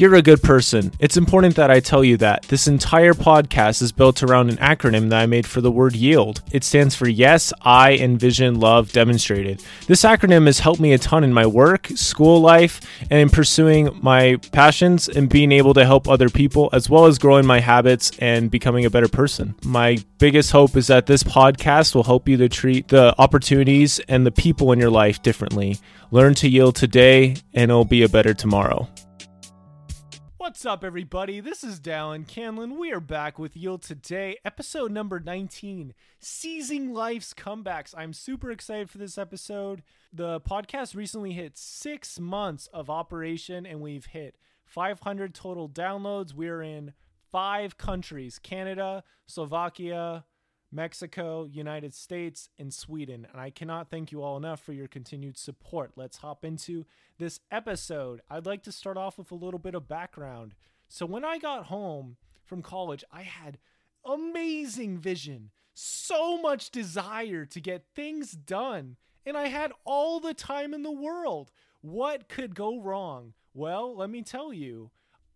You're a good person. It's important that I tell you that. This entire podcast is built around an acronym that I made for the word yield. It stands for Yes, I Envision Love Demonstrated. This acronym has helped me a ton in my work, school life, and in pursuing my passions and being able to help other people, as well as growing my habits and becoming a better person. My biggest hope is that this podcast will help you to treat the opportunities and the people in your life differently. Learn to yield today, and it'll be a better tomorrow. What's up, everybody? This is Dallin Canlin. We are back with Yield today, episode number 19 Seizing Life's Comebacks. I'm super excited for this episode. The podcast recently hit six months of operation, and we've hit 500 total downloads. We're in five countries Canada, Slovakia, Mexico, United States, and Sweden. And I cannot thank you all enough for your continued support. Let's hop into this episode. I'd like to start off with a little bit of background. So, when I got home from college, I had amazing vision, so much desire to get things done, and I had all the time in the world. What could go wrong? Well, let me tell you,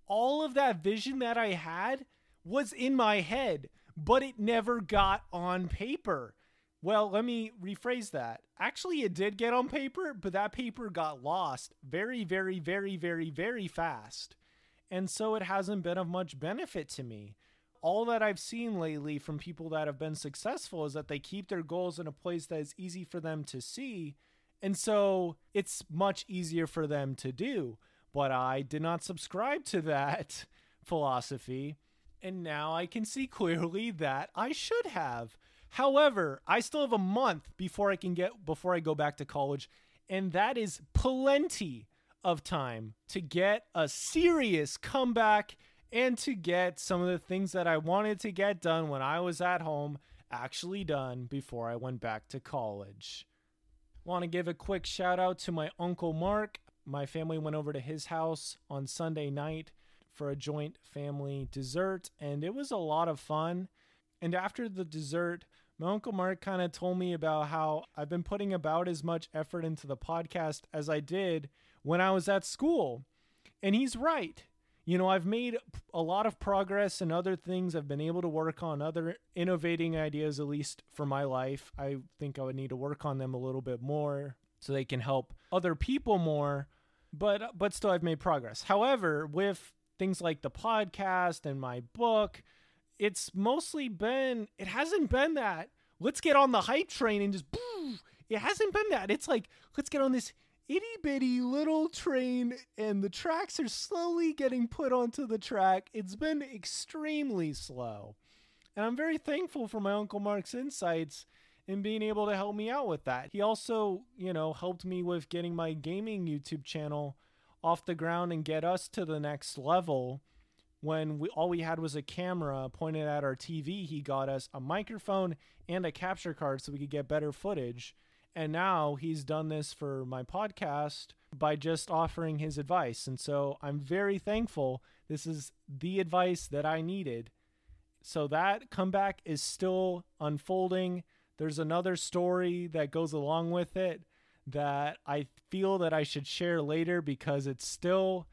all of that vision that I had was in my head but it never got on paper. Well, let me rephrase that. Actually, it did get on paper, but that paper got lost very, very, very, very, very fast. And so it hasn't been of much benefit to me. All that I've seen lately from people that have been successful is that they keep their goals in a place that is easy for them to see. And so it's much easier for them to do. But I did not subscribe to that philosophy and now I can see clearly that I should have. However, I still have a month before I can get before I go back to college, and that is plenty of time to get a serious comeback and to get some of the things that I wanted to get done when I was at home actually done before I went back to college. Want to give a quick shout out to my uncle Mark. My family went over to his house on Sunday night for a joint family dessert, and it was a lot of fun. And after the dessert, my Uncle Mark kind of told me about how I've been putting about as much effort into the podcast as I did when I was at school. And he's right. You know, I've made a lot of progress in other things. I've been able to work on other innovating ideas, at least for my life. I think I would need to work on them a little bit more so they can help other people more. But but still I've made progress. However, with things like the podcast and my book, it's mostly been, it hasn't been that. Let's get on the hype train and just, it hasn't been that. It's like, let's get on this itty bitty little train and the tracks are slowly getting put onto the track. It's been extremely slow. And I'm very thankful for my Uncle Mark's insights in being able to help me out with that. He also, you know, helped me with getting my gaming YouTube channel off the ground and get us to the next level when we all we had was a camera pointed at our TV he got us a microphone and a capture card so we could get better footage. And now he's done this for my podcast by just offering his advice. And so I'm very thankful. This is the advice that I needed. So that comeback is still unfolding. There's another story that goes along with it that I feel that I should share later because it's still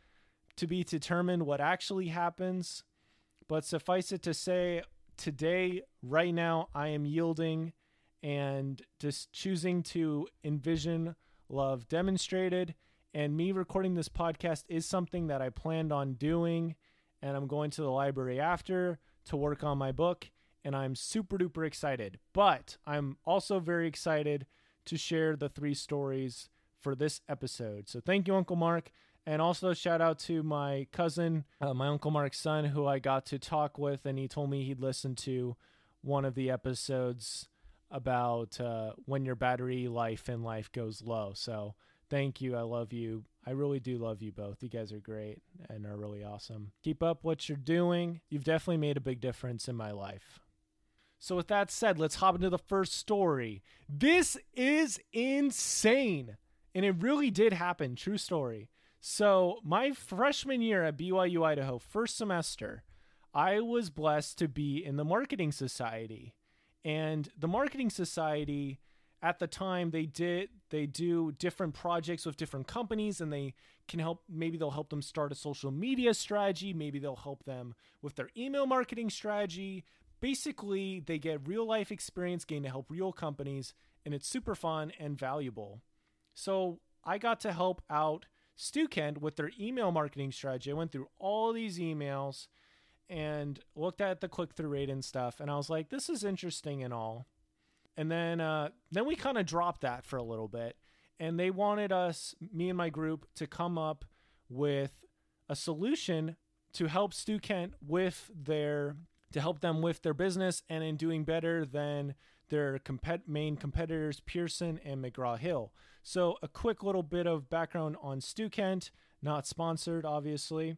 to be determined what actually happens. But suffice it to say, today, right now, I am yielding and just choosing to envision love demonstrated. And me recording this podcast is something that I planned on doing. And I'm going to the library after to work on my book. And I'm super duper excited. But I'm also very excited to share the three stories for this episode. So thank you, Uncle Mark. And also shout out to my cousin, uh, my Uncle Mark's son, who I got to talk with, and he told me he'd listened to one of the episodes about uh, when your battery life in life goes low. So thank you. I love you. I really do love you both. You guys are great and are really awesome. Keep up what you're doing. You've definitely made a big difference in my life. So, with that said, let's hop into the first story. This is insane. And it really did happen. True story. So, my freshman year at BYU Idaho, first semester, I was blessed to be in the marketing society. And the marketing society at the time they did they do different projects with different companies and they can help maybe they'll help them start a social media strategy, maybe they'll help them with their email marketing strategy. Basically, they get real life experience gained to help real companies and it's super fun and valuable. So, I got to help out Stukent with their email marketing strategy. I went through all these emails and looked at the click through rate and stuff and I was like, this is interesting and all. And then uh, then we kind of dropped that for a little bit and they wanted us, me and my group, to come up with a solution to help Stukent with their to help them with their business and in doing better than their compet- main competitors Pearson and McGraw Hill. So a quick little bit of background on Stukent, not sponsored obviously,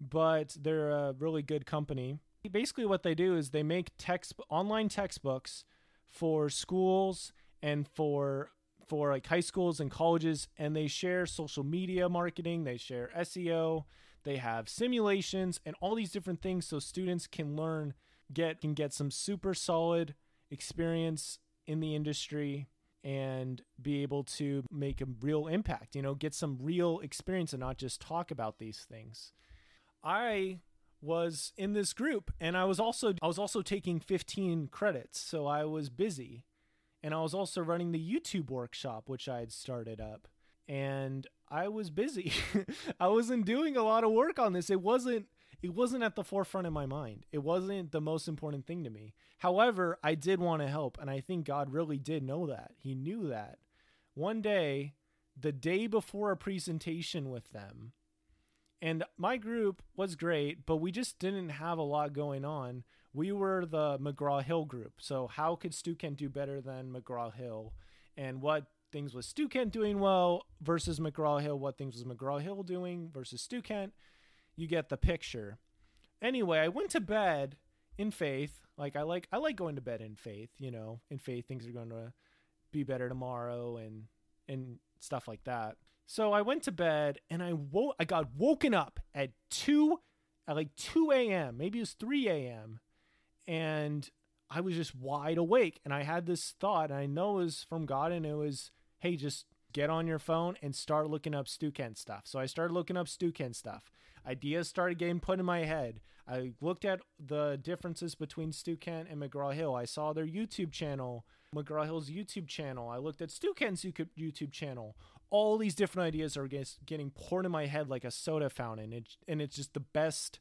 but they're a really good company. Basically what they do is they make text online textbooks for schools and for for like high schools and colleges and they share social media marketing, they share SEO, they have simulations and all these different things so students can learn get can get some super solid experience in the industry and be able to make a real impact, you know, get some real experience and not just talk about these things. I was in this group and I was also I was also taking 15 credits, so I was busy and I was also running the YouTube workshop, which I had started up. And I was busy. I wasn't doing a lot of work on this. It wasn't it wasn't at the forefront of my mind. It wasn't the most important thing to me. However, I did want to help, and I think God really did know that. He knew that. One day, the day before a presentation with them, and my group was great, but we just didn't have a lot going on. We were the McGraw Hill group. So how could Stukent do better than McGraw Hill? And what things was Stukent doing well versus McGraw Hill? What things was McGraw Hill doing versus Stukent? You get the picture. Anyway, I went to bed in faith. Like I like I like going to bed in faith, you know, in faith things are going to be better tomorrow and and stuff like that. So I went to bed and I woke I got woken up at 2 at like 2 a.m. Maybe it was 3 a.m. And I was just wide awake and I had this thought and I know it was from God and it was, hey, just get on your phone and start looking up Stukent stuff. So I started looking up Stukent stuff. Ideas started getting put in my head. I looked at the differences between Stukent and McGraw Hill. I saw their YouTube channel, McGraw Hill's YouTube channel. I looked at Stukent's YouTube channel. All these different ideas are getting poured in my head like a soda fountain. It, and it's just the best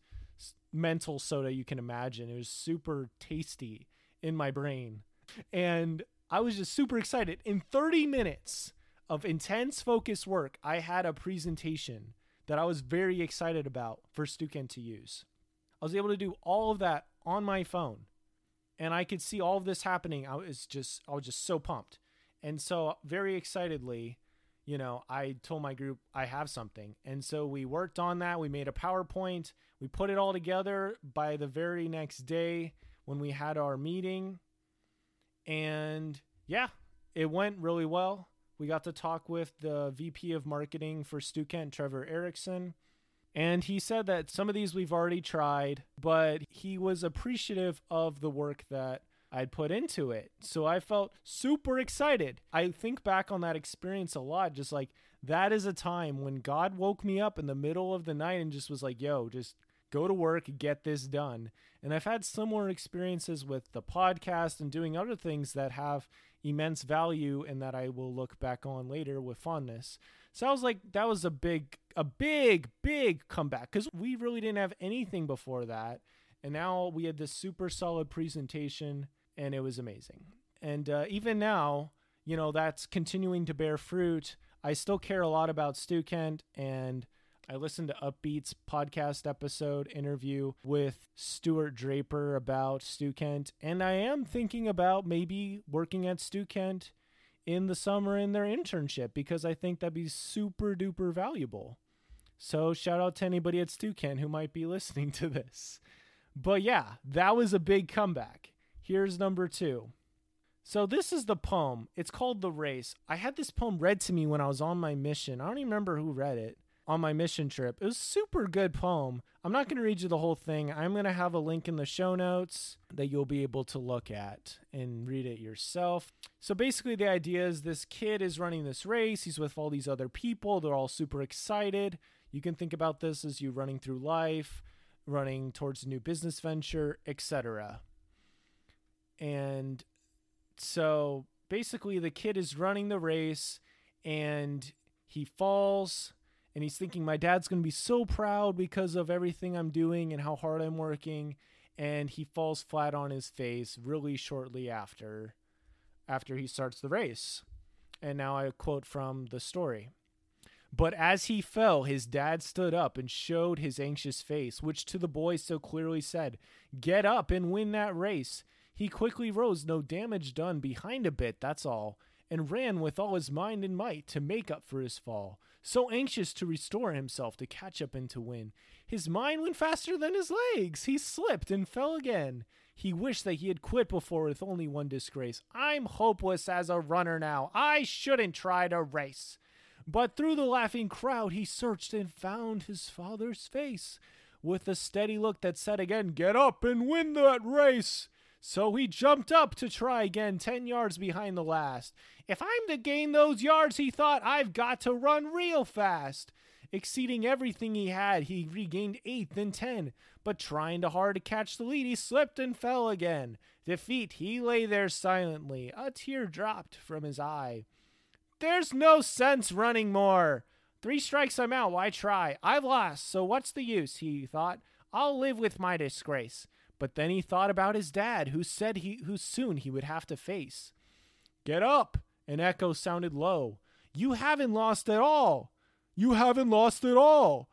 mental soda you can imagine. It was super tasty in my brain. And I was just super excited. In 30 minutes, of intense focus work, I had a presentation that I was very excited about for Stukent to use. I was able to do all of that on my phone and I could see all of this happening. I was just I was just so pumped. And so very excitedly, you know, I told my group I have something. And so we worked on that. We made a PowerPoint. We put it all together by the very next day when we had our meeting. And yeah, it went really well. We got to talk with the VP of marketing for Stukent, Trevor Erickson. And he said that some of these we've already tried, but he was appreciative of the work that I'd put into it. So I felt super excited. I think back on that experience a lot, just like that is a time when God woke me up in the middle of the night and just was like, yo, just go to work, get this done. And I've had similar experiences with the podcast and doing other things that have immense value and that I will look back on later with fondness. So I was like, that was a big, a big, big comeback because we really didn't have anything before that. And now we had this super solid presentation and it was amazing. And uh, even now, you know, that's continuing to bear fruit. I still care a lot about Stukent and I listened to Upbeat's podcast episode interview with Stuart Draper about Stukent, and I am thinking about maybe working at Stukent in the summer in their internship because I think that'd be super duper valuable. So shout out to anybody at Stukent who might be listening to this. But yeah, that was a big comeback. Here's number two. So this is the poem. It's called The Race. I had this poem read to me when I was on my mission. I don't even remember who read it on my mission trip. It was a super good poem. I'm not going to read you the whole thing. I'm going to have a link in the show notes that you'll be able to look at and read it yourself. So basically, the idea is this kid is running this race. He's with all these other people. They're all super excited. You can think about this as you running through life, running towards a new business venture, etc. And so basically, the kid is running the race and he falls and he's thinking my dad's going to be so proud because of everything I'm doing and how hard I'm working and he falls flat on his face really shortly after after he starts the race. And now I quote from the story. But as he fell, his dad stood up and showed his anxious face, which to the boy so clearly said, Get up and win that race. He quickly rose, no damage done, behind a bit, that's all, and ran with all his mind and might to make up for his fall, so anxious to restore himself, to catch up and to win. His mind went faster than his legs. He slipped and fell again. He wished that he had quit before with only one disgrace. I'm hopeless as a runner now. I shouldn't try to race. But through the laughing crowd he searched and found his father's face, with a steady look that said again, Get up and win that race. So he jumped up to try again, 10 yards behind the last. If I'm to gain those yards, he thought, I've got to run real fast. Exceeding everything he had, he regained eighth and ten, but trying to hard to catch the lead, he slipped and fell again. Defeat, he lay there silently, a tear dropped from his eye. There's no sense running more. Three strikes, I'm out. Why try? I've lost, so what's the use? He thought. I'll live with my disgrace. But then he thought about his dad, who said he who soon he would have to face. Get up! An echo sounded low. You haven't lost at all. You haven't lost at all.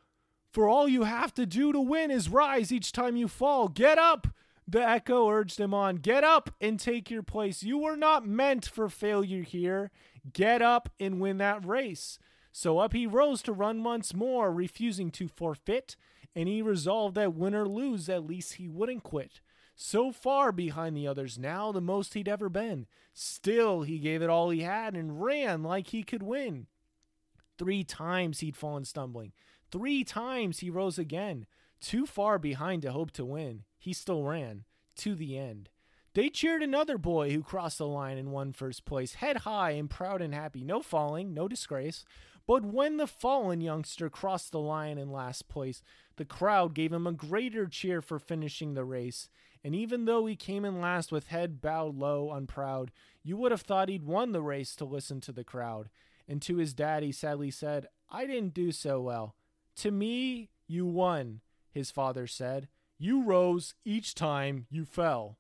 For all you have to do to win is rise each time you fall. Get up! The echo urged him on. Get up and take your place. You were not meant for failure here. Get up and win that race. So up he rose to run once more, refusing to forfeit, and he resolved that win or lose, at least he wouldn't quit. So far behind the others now, the most he'd ever been. Still, he gave it all he had and ran like he could win. Three times he'd fallen stumbling. Three times he rose again. Too far behind to hope to win. He still ran to the end. They cheered another boy who crossed the line and won first place, head high and proud and happy. No falling, no disgrace. But when the fallen youngster crossed the line in last place, the crowd gave him a greater cheer for finishing the race. And even though he came in last with head bowed low, unproud, you would have thought he'd won the race to listen to the crowd. And to his dad, he sadly said, I didn't do so well. To me, you won, his father said. You rose each time you fell.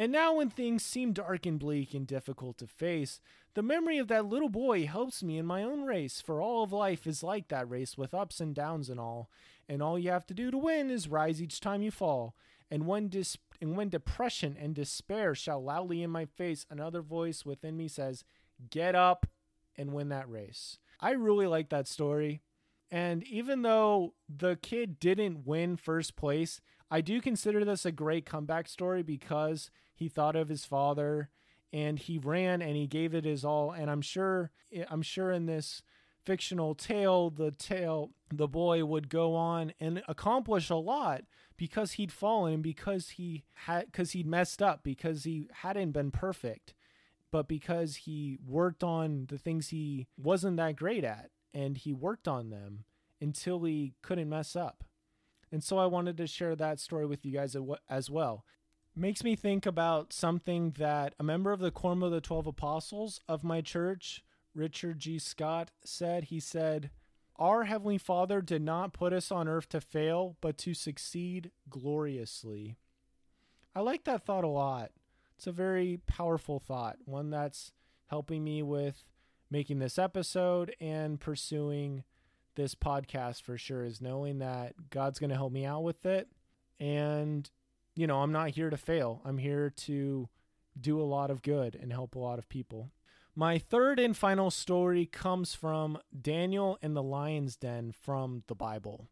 And now, when things seem dark and bleak and difficult to face, the memory of that little boy helps me in my own race, for all of life is like that race with ups and downs and all. And all you have to do to win is rise each time you fall. And when, dis- and when depression and despair shout loudly in my face, another voice within me says, Get up and win that race. I really like that story. And even though the kid didn't win first place, I do consider this a great comeback story because he thought of his father and he ran and he gave it his all. And I'm sure, I'm sure in this fictional tale, the tale, the boy would go on and accomplish a lot because he'd fallen and because he had, because he'd messed up, because he hadn't been perfect, but because he worked on the things he wasn't that great at and he worked on them until he couldn't mess up. And so I wanted to share that story with you guys as well. Makes me think about something that a member of the Quorum of the Twelve Apostles of my church, Richard G. Scott, said. He said, Our Heavenly Father did not put us on earth to fail, but to succeed gloriously. I like that thought a lot. It's a very powerful thought, one that's helping me with making this episode and pursuing this podcast for sure is knowing that God's going to help me out with it. And, you know, I'm not here to fail. I'm here to do a lot of good and help a lot of people. My third and final story comes from Daniel and the Lion's Den from the Bible.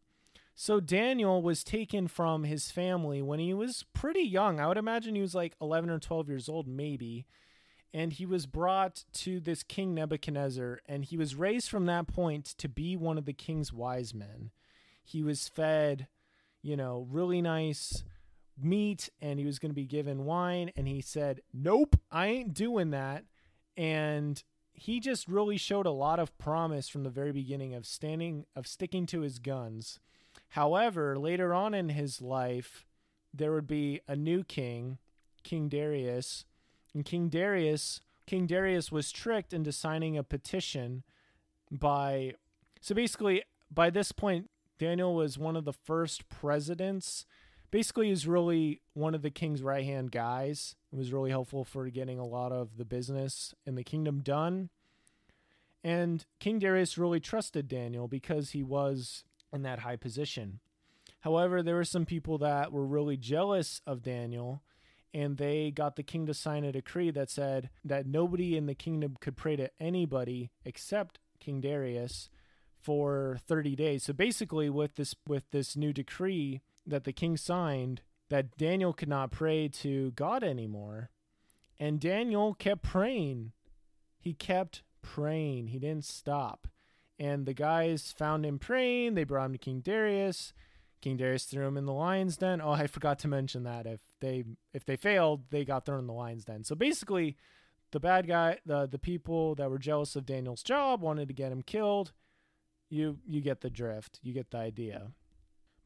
So, Daniel was taken from his family when he was pretty young. I would imagine he was like 11 or 12 years old, maybe and he was brought to this king Nebuchadnezzar, and he was raised from that point to be one of the king's wise men. He was fed, you know, really nice meat, and he was going to be given wine, and he said, Nope, I ain't doing that. And he just really showed a lot of promise from the very beginning of standing, of sticking to his guns. However, later on in his life, there would be a new king, King Darius, and King Darius, King Darius was tricked into signing a petition by so basically by this point Daniel was one of the first presidents. Basically, he's really one of the king's right hand guys. It was really helpful for getting a lot of the business in the kingdom done. And King Darius really trusted Daniel because he was in that high position. However, there were some people that were really jealous of Daniel and they got the king to sign a decree that said that nobody in the kingdom could pray to anybody except King Darius for 30 days. So basically with this with this new decree that the king signed that Daniel could not pray to God anymore. And Daniel kept praying. He kept praying. He didn't stop. And the guys found him praying. They brought him to King Darius. King Darius threw him in the lion's den. Oh, I forgot to mention that if they if they failed, they got thrown in the lion's den. So basically, the bad guy, the the people that were jealous of Daniel's job wanted to get him killed. You you get the drift. You get the idea.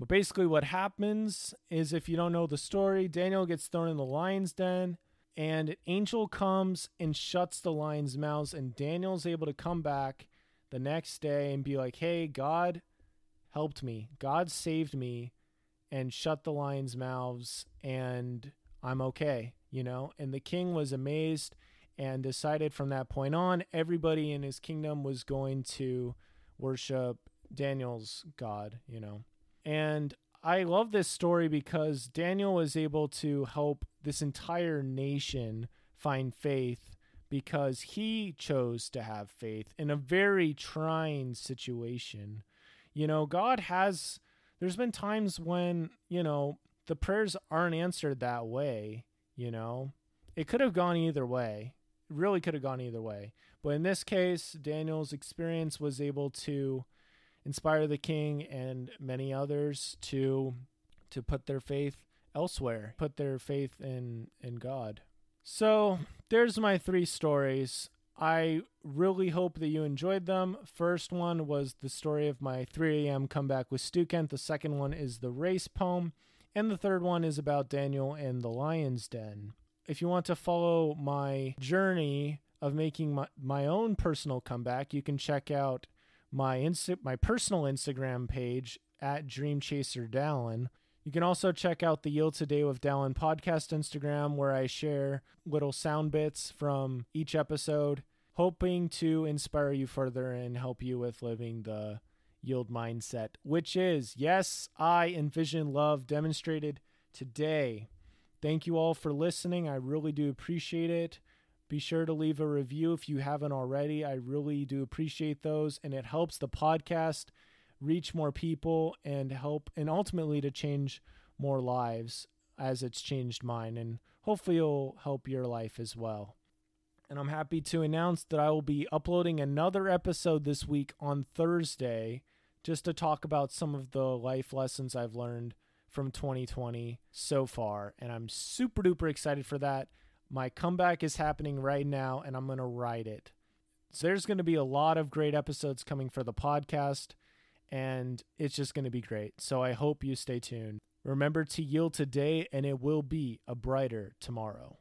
But basically, what happens is if you don't know the story, Daniel gets thrown in the lion's den, and an angel comes and shuts the lion's mouths, and Daniel's able to come back the next day and be like, "Hey, God helped me. God saved me and shut the lions' mouths, and I'm okay, you know? And the king was amazed and decided from that point on, everybody in his kingdom was going to worship Daniel's God, you know? And I love this story because Daniel was able to help this entire nation find faith because he chose to have faith in a very trying situation. You know, God has, there's been times when, you know, the prayers aren't answered that way, you know. It could have gone either way. It really could have gone either way. But in this case, Daniel's experience was able to inspire the king and many others to to put their faith elsewhere, put their faith in in God. So, there's my three stories. I really hope that you enjoyed them. First one was the story of my 3 a.m. comeback with Stukent. The second one is the race poem. And the third one is about Daniel and the lion's den. If you want to follow my journey of making my, my own personal comeback, you can check out my Insta- my personal Instagram page at Dream Chaser. You can also check out the Yield Today with Dallin podcast Instagram, where I share little sound bits from each episode hoping to inspire you further and help you with living the yield mindset, which is yes, I envision love demonstrated today. Thank you all for listening. I really do appreciate it. Be sure to leave a review if you haven't already. I really do appreciate those, and it helps the podcast reach more people and help, and ultimately to change more lives as it's changed mine. And hopefully, it'll help your life as well and I'm happy to announce that I will be uploading another episode this week on Thursday just to talk about some of the life lessons I've learned from 2020 so far. And I'm super duper excited for that. My comeback is happening right now, and I'm going to ride it. So there's going to be a lot of great episodes coming for the podcast, and it's just going to be great. So I hope you stay tuned. Remember to yield today, and it will be a brighter tomorrow.